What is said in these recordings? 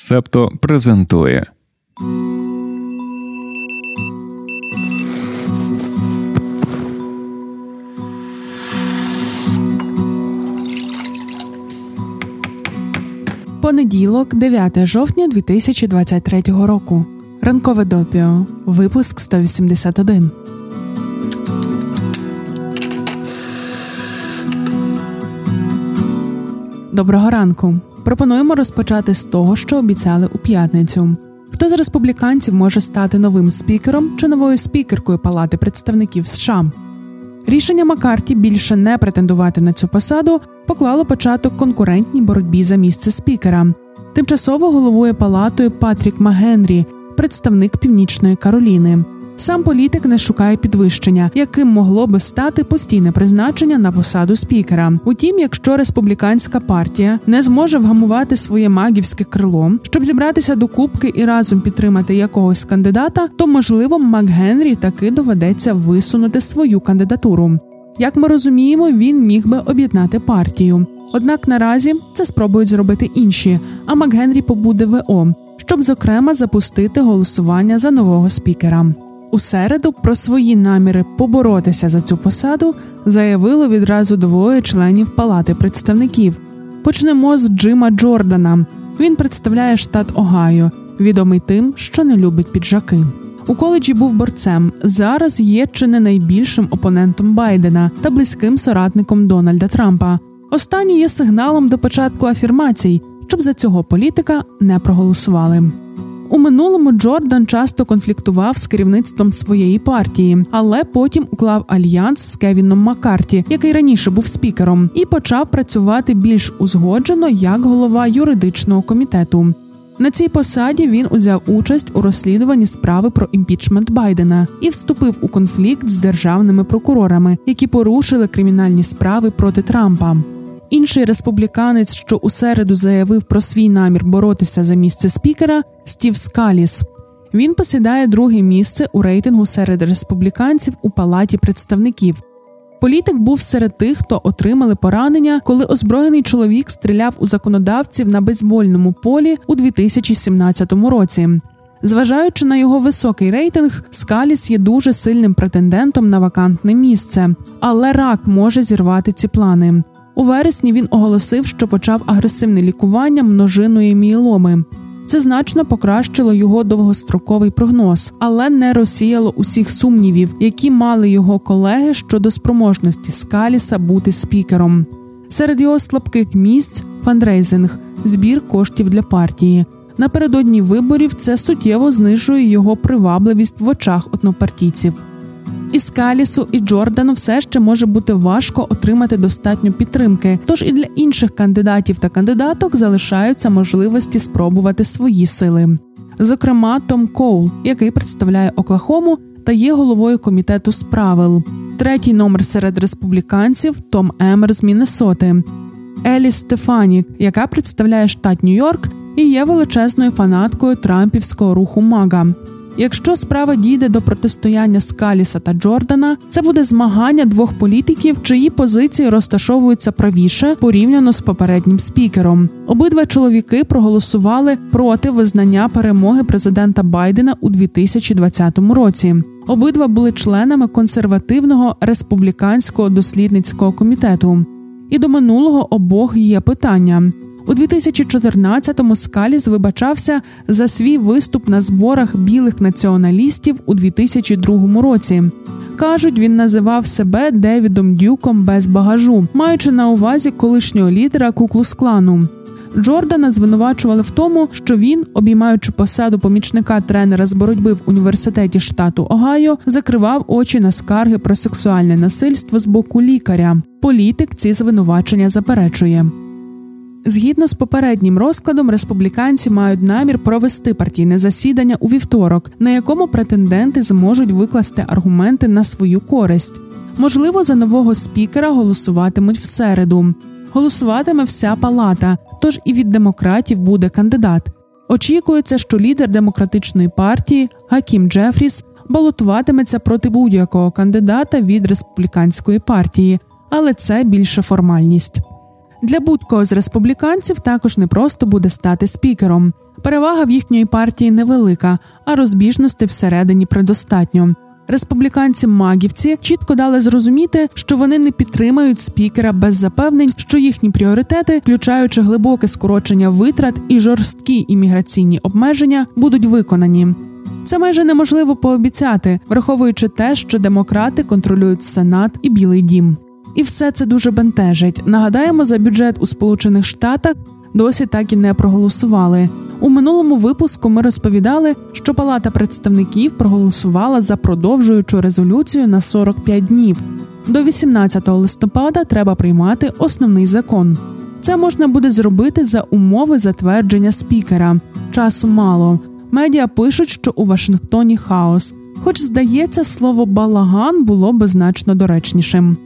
Септо презентує. Понеділок, 9 жовтня 2023 року. Ранкове допіо. Випуск 181. Доброго ранку. Пропонуємо розпочати з того, що обіцяли у п'ятницю. Хто з республіканців може стати новим спікером чи новою спікеркою Палати представників США? Рішення Маккарті більше не претендувати на цю посаду поклало початок конкурентній боротьбі за місце спікера. Тимчасово головує палатою Патрік Магенрі, представник Північної Кароліни. Сам політик не шукає підвищення, яким могло би стати постійне призначення на посаду спікера. Утім, якщо республіканська партія не зможе вгамувати своє магівське крило, щоб зібратися до кубки і разом підтримати якогось кандидата, то можливо МакГенрі таки доведеться висунути свою кандидатуру. Як ми розуміємо, він міг би об'єднати партію. Однак наразі це спробують зробити інші. А МакГенрі побуде ВО, щоб зокрема запустити голосування за нового спікера. У середу про свої наміри поборотися за цю посаду заявило відразу двоє членів Палати представників. Почнемо з Джима Джордана. Він представляє штат Огайо, відомий тим, що не любить піджаки. У коледжі був борцем. Зараз є чи не найбільшим опонентом Байдена та близьким соратником Дональда Трампа. Останній є сигналом до початку афірмацій, щоб за цього політика не проголосували. У минулому Джордан часто конфліктував з керівництвом своєї партії, але потім уклав альянс з Кевіном Маккарті, який раніше був спікером, і почав працювати більш узгоджено як голова юридичного комітету. На цій посаді він узяв участь у розслідуванні справи про імпічмент Байдена і вступив у конфлікт з державними прокурорами, які порушили кримінальні справи проти Трампа. Інший республіканець, що у середу заявив про свій намір боротися за місце спікера, Стів Скаліс. Він посідає друге місце у рейтингу серед республіканців у палаті представників. Політик був серед тих, хто отримали поранення, коли озброєний чоловік стріляв у законодавців на бейсбольному полі у 2017 році. Зважаючи на його високий рейтинг, Скаліс є дуже сильним претендентом на вакантне місце, але рак може зірвати ці плани. У вересні він оголосив, що почав агресивне лікування множиної мієломи. Це значно покращило його довгостроковий прогноз, але не розсіяло усіх сумнівів, які мали його колеги щодо спроможності Скаліса бути спікером. Серед його слабких місць фандрейзинг, збір коштів для партії. Напередодні виборів це суттєво знижує його привабливість в очах однопартійців. І Скалісу і Джордану все ще може бути важко отримати достатньо підтримки. Тож і для інших кандидатів та кандидаток залишаються можливості спробувати свої сили. Зокрема, Том Коул, який представляє Оклахому та є головою комітету з правил. Третій номер серед республіканців Том Емер з Міннесоти, Еліс Стефанік, яка представляє штат Нью-Йорк і є величезною фанаткою Трампівського руху Мага. Якщо справа дійде до протистояння Скаліса та Джордана, це буде змагання двох політиків, чиї позиції розташовуються правіше порівняно з попереднім спікером. Обидва чоловіки проголосували проти визнання перемоги президента Байдена у 2020 році. Обидва були членами консервативного республіканського дослідницького комітету. І до минулого обох є питання. У 2014-му Скаліс вибачався за свій виступ на зборах білих націоналістів у 2002 році. Кажуть, він називав себе Девідом Дюком без багажу, маючи на увазі колишнього лідера Куклус-клану. Джордана звинувачували в тому, що він, обіймаючи посаду помічника тренера з боротьби в університеті штату Огайо, закривав очі на скарги про сексуальне насильство з боку лікаря. Політик ці звинувачення заперечує. Згідно з попереднім розкладом, республіканці мають намір провести партійне засідання у вівторок, на якому претенденти зможуть викласти аргументи на свою користь. Можливо, за нового спікера голосуватимуть в середу. Голосуватиме вся палата, тож і від демократів буде кандидат. Очікується, що лідер демократичної партії Гакім Джефріс балотуватиметься проти будь-якого кандидата від республіканської партії, але це більше формальність. Для будь-кого з республіканців також непросто буде стати спікером. Перевага в їхньої партії невелика, а розбіжності всередині предостатньо. Республіканці магівці чітко дали зрозуміти, що вони не підтримають спікера без запевнень, що їхні пріоритети, включаючи глибоке скорочення витрат і жорсткі імміграційні обмеження, будуть виконані. Це майже неможливо пообіцяти, враховуючи те, що демократи контролюють Сенат і Білий Дім. І все це дуже бентежить. Нагадаємо, за бюджет у Сполучених Штатах досі так і не проголосували. У минулому випуску ми розповідали, що Палата представників проголосувала за продовжуючу резолюцію на 45 днів. До 18 листопада треба приймати основний закон. Це можна буде зробити за умови затвердження спікера. Часу мало. Медіа пишуть, що у Вашингтоні хаос, хоч здається, слово балаган було би значно доречнішим.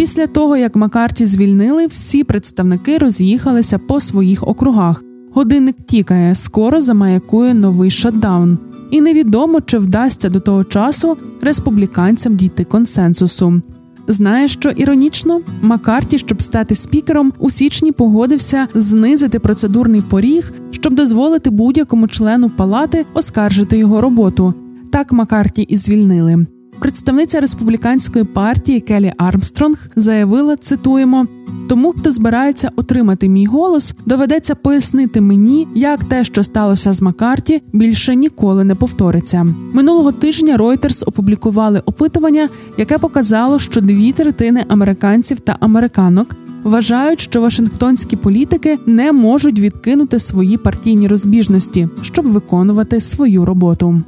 Після того, як Макарті звільнили, всі представники роз'їхалися по своїх округах. Годинник тікає, скоро замаякує новий шатдаун, і невідомо, чи вдасться до того часу республіканцям дійти консенсусу. Знаєш, що іронічно, Макарті, щоб стати спікером, у січні погодився знизити процедурний поріг, щоб дозволити будь-якому члену палати оскаржити його роботу. Так Макарті і звільнили. Представниця республіканської партії Келі Армстронг заявила: цитуємо. Тому, хто збирається отримати мій голос, доведеться пояснити мені, як те, що сталося з Макарті, більше ніколи не повториться. Минулого тижня Reuters опублікували опитування, яке показало, що дві третини американців та американок вважають, що Вашингтонські політики не можуть відкинути свої партійні розбіжності, щоб виконувати свою роботу.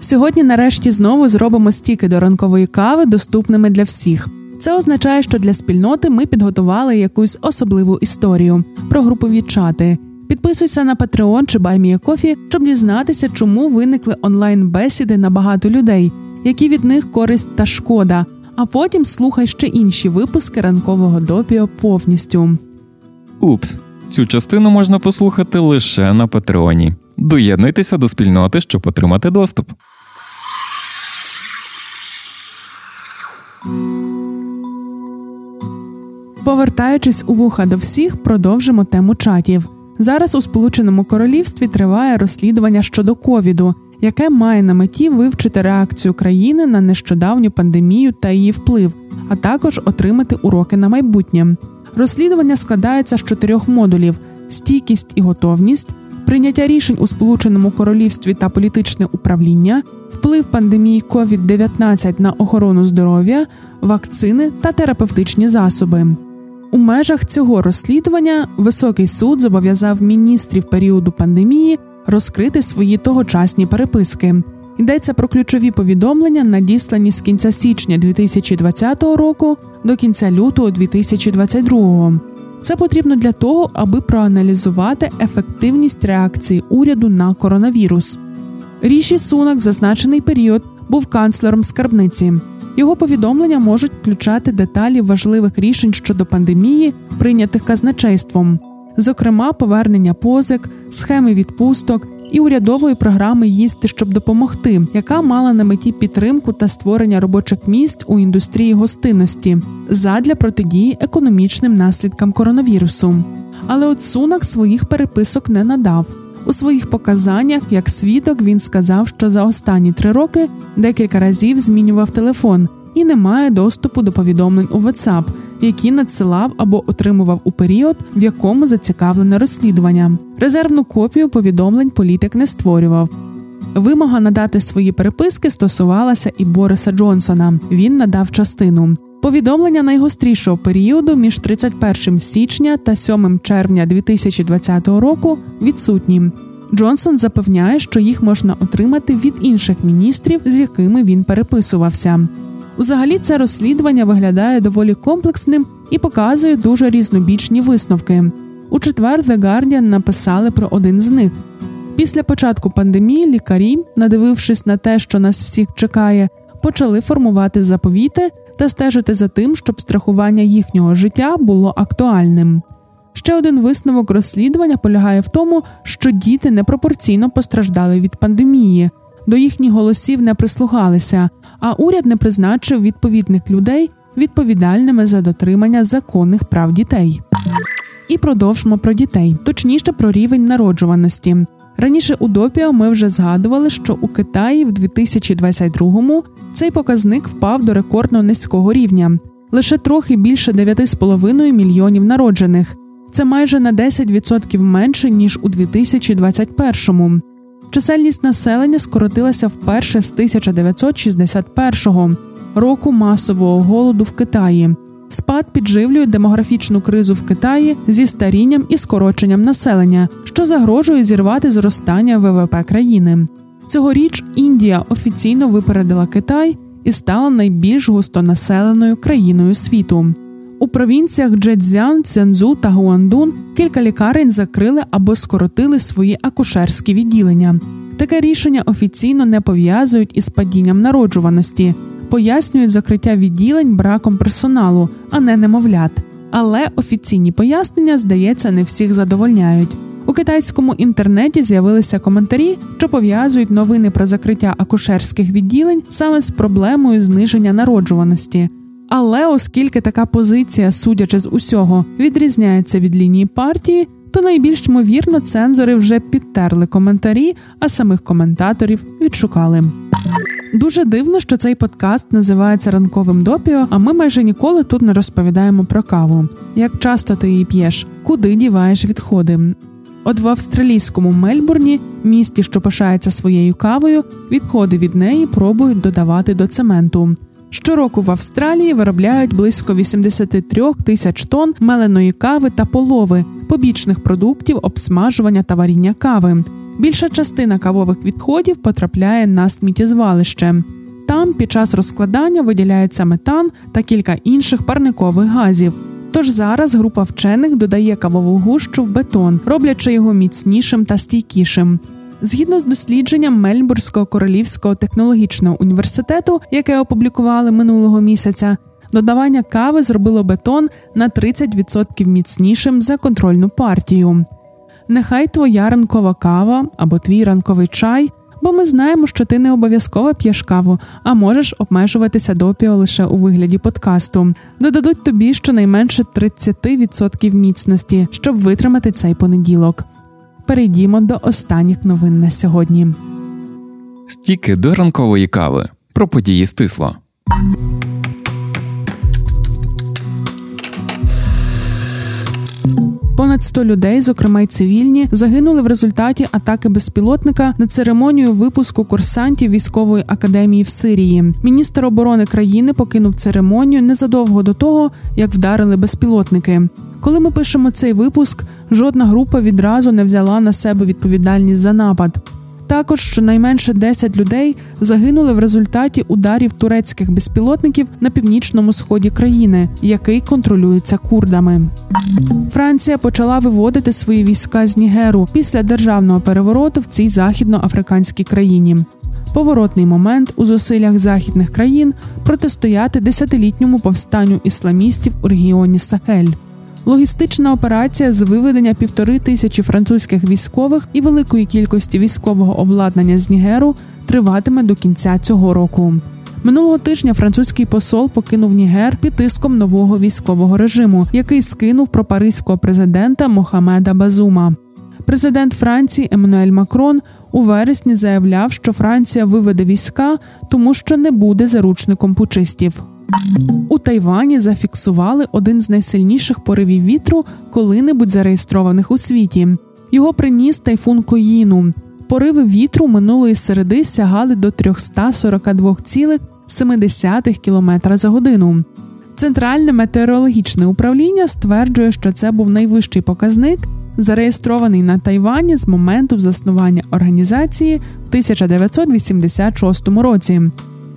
Сьогодні, нарешті, знову зробимо стіки до ранкової кави доступними для всіх. Це означає, що для спільноти ми підготували якусь особливу історію про групові чати. Підписуйся на Patreon чи BuyMeACoffee, щоб дізнатися, чому виникли онлайн-бесіди на багато людей, які від них користь та шкода. А потім слухай ще інші випуски ранкового допіо повністю. Упс, цю частину можна послухати лише на Патреоні. Доєднуйтеся до спільноти, щоб отримати доступ. Повертаючись у вуха до всіх, продовжимо тему чатів. Зараз у Сполученому Королівстві триває розслідування щодо ковіду, яке має на меті вивчити реакцію країни на нещодавню пандемію та її вплив, а також отримати уроки на майбутнє. Розслідування складається з чотирьох модулів: стійкість і готовність, прийняття рішень у Сполученому Королівстві та політичне управління, вплив пандемії COVID-19 на охорону здоров'я, вакцини та терапевтичні засоби. У межах цього розслідування високий суд зобов'язав міністрів періоду пандемії розкрити свої тогочасні переписки. Йдеться про ключові повідомлення, надіслані з кінця січня 2020 року до кінця лютого 2022. Це потрібно для того, аби проаналізувати ефективність реакції уряду на коронавірус. Ріші Сунак в зазначений період був канцлером скарбниці. Його повідомлення можуть включати деталі важливих рішень щодо пандемії, прийнятих казначейством, зокрема, повернення позик, схеми відпусток і урядової програми їсти, щоб допомогти, яка мала на меті підтримку та створення робочих місць у індустрії гостинності задля протидії економічним наслідкам коронавірусу. Але от Сунак своїх переписок не надав. У своїх показаннях як свідок він сказав, що за останні три роки декілька разів змінював телефон і не має доступу до повідомлень у WhatsApp, які надсилав або отримував у період, в якому зацікавлене розслідування. Резервну копію повідомлень політик не створював. Вимога надати свої переписки стосувалася і Бориса Джонсона. Він надав частину. Повідомлення найгострішого періоду між 31 січня та 7 червня 2020 року відсутні. Джонсон запевняє, що їх можна отримати від інших міністрів, з якими він переписувався. Взагалі, це розслідування виглядає доволі комплексним і показує дуже різнобічні висновки. У четвер The Guardian написали про один з них. Після початку пандемії лікарі, надивившись на те, що нас всіх чекає, почали формувати заповіти та стежити за тим, щоб страхування їхнього життя було актуальним. Ще один висновок розслідування полягає в тому, що діти непропорційно постраждали від пандемії, до їхніх голосів не прислухалися, а уряд не призначив відповідних людей відповідальними за дотримання законних прав дітей. І продовжимо про дітей, точніше про рівень народжуваності. Раніше у допіо ми вже згадували, що у Китаї в 2022-му цей показник впав до рекордно низького рівня лише трохи більше 9,5 мільйонів народжених. Це майже на 10% менше ніж у 2021-му. Чисельність населення скоротилася вперше з 1961 року масового голоду в Китаї. Спад підживлює демографічну кризу в Китаї зі старінням і скороченням населення, що загрожує зірвати зростання ВВП країни. Цьогоріч Індія офіційно випередила Китай і стала найбільш густонаселеною країною світу. У провінціях Джедзян, Цзянзу та Гуандун кілька лікарень закрили або скоротили свої акушерські відділення. Таке рішення офіційно не пов'язують із падінням народжуваності, пояснюють закриття відділень браком персоналу, а не немовлят. Але офіційні пояснення, здається, не всіх задовольняють. У китайському інтернеті з'явилися коментарі, що пов'язують новини про закриття акушерських відділень саме з проблемою зниження народжуваності. Але оскільки така позиція, судячи з усього, відрізняється від лінії партії, то найбільш ймовірно цензори вже підтерли коментарі, а самих коментаторів відшукали. Дуже дивно, що цей подкаст називається ранковим допіо, а ми майже ніколи тут не розповідаємо про каву. Як часто ти її п'єш, куди діваєш відходи? От в австралійському Мельбурні, місті, що пишається своєю кавою, відходи від неї пробують додавати до цементу. Щороку в Австралії виробляють близько 83 тисяч тонн меленої кави та полови, побічних продуктів обсмажування та варіння кави. Більша частина кавових відходів потрапляє на сміттєзвалище. Там під час розкладання виділяється метан та кілька інших парникових газів. Тож зараз група вчених додає кавову гущу в бетон, роблячи його міцнішим та стійкішим. Згідно з дослідженням Мельбурзького королівського технологічного університету, яке опублікували минулого місяця, додавання кави зробило бетон на 30% міцнішим за контрольну партію. Нехай твоя ранкова кава або твій ранковий чай, бо ми знаємо, що ти не обов'язково п'єш каву, а можеш обмежуватися допіо лише у вигляді подкасту. Додадуть тобі щонайменше 30% міцності, щоб витримати цей понеділок. Перейдімо до останніх новин на сьогодні. Стіки до ранкової кави про події стисло. Понад 100 людей, зокрема й цивільні, загинули в результаті атаки безпілотника на церемонію випуску курсантів військової академії в Сирії. Міністр оборони країни покинув церемонію незадовго до того, як вдарили безпілотники. Коли ми пишемо цей випуск, жодна група відразу не взяла на себе відповідальність за напад. Також щонайменше 10 людей загинули в результаті ударів турецьких безпілотників на північному сході країни, який контролюється курдами. Франція почала виводити свої війська з Нігеру після державного перевороту в цій західноафриканській країні. Поворотний момент у зусиллях західних країн протистояти десятилітньому повстанню ісламістів у регіоні Сахель. Логістична операція з виведення півтори тисячі французьких військових і великої кількості військового обладнання з Нігеру триватиме до кінця цього року. Минулого тижня французький посол покинув Нігер під тиском нового військового режиму, який скинув пропариського президента Мохамеда Базума. Президент Франції Еммануель Макрон у вересні заявляв, що Франція виведе війська, тому що не буде заручником пучистів. У Тайвані зафіксували один з найсильніших поривів вітру, коли-небудь зареєстрованих у світі. Його приніс тайфун Коїну. Пориви вітру минулої середи сягали до 342,7 км за годину. Центральне метеорологічне управління стверджує, що це був найвищий показник, зареєстрований на Тайвані з моменту заснування організації в 1986 році.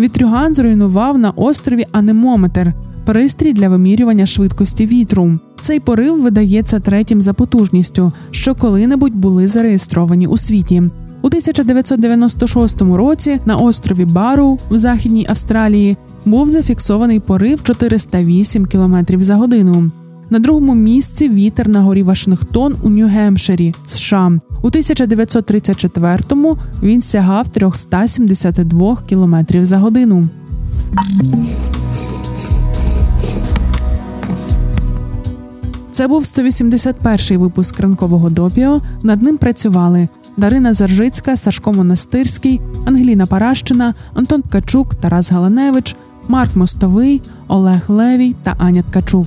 Вітрюган зруйнував на острові анемометр пристрій для вимірювання швидкості вітру. Цей порив видається третім за потужністю, що коли-небудь були зареєстровані у світі. У 1996 році на острові Бару в Західній Австралії був зафіксований порив 408 км за годину. На другому місці вітер на горі Вашингтон у Нью-Гемпширі, США. У 1934-му він сягав 372 км за годину. Це був 181-й випуск ранкового допіо. Над ним працювали Дарина Заржицька, Сашко Монастирський, Ангеліна Паращина, Антон Ткачук, Тарас Галаневич, Марк Мостовий, Олег Левій та Аня Ткачук.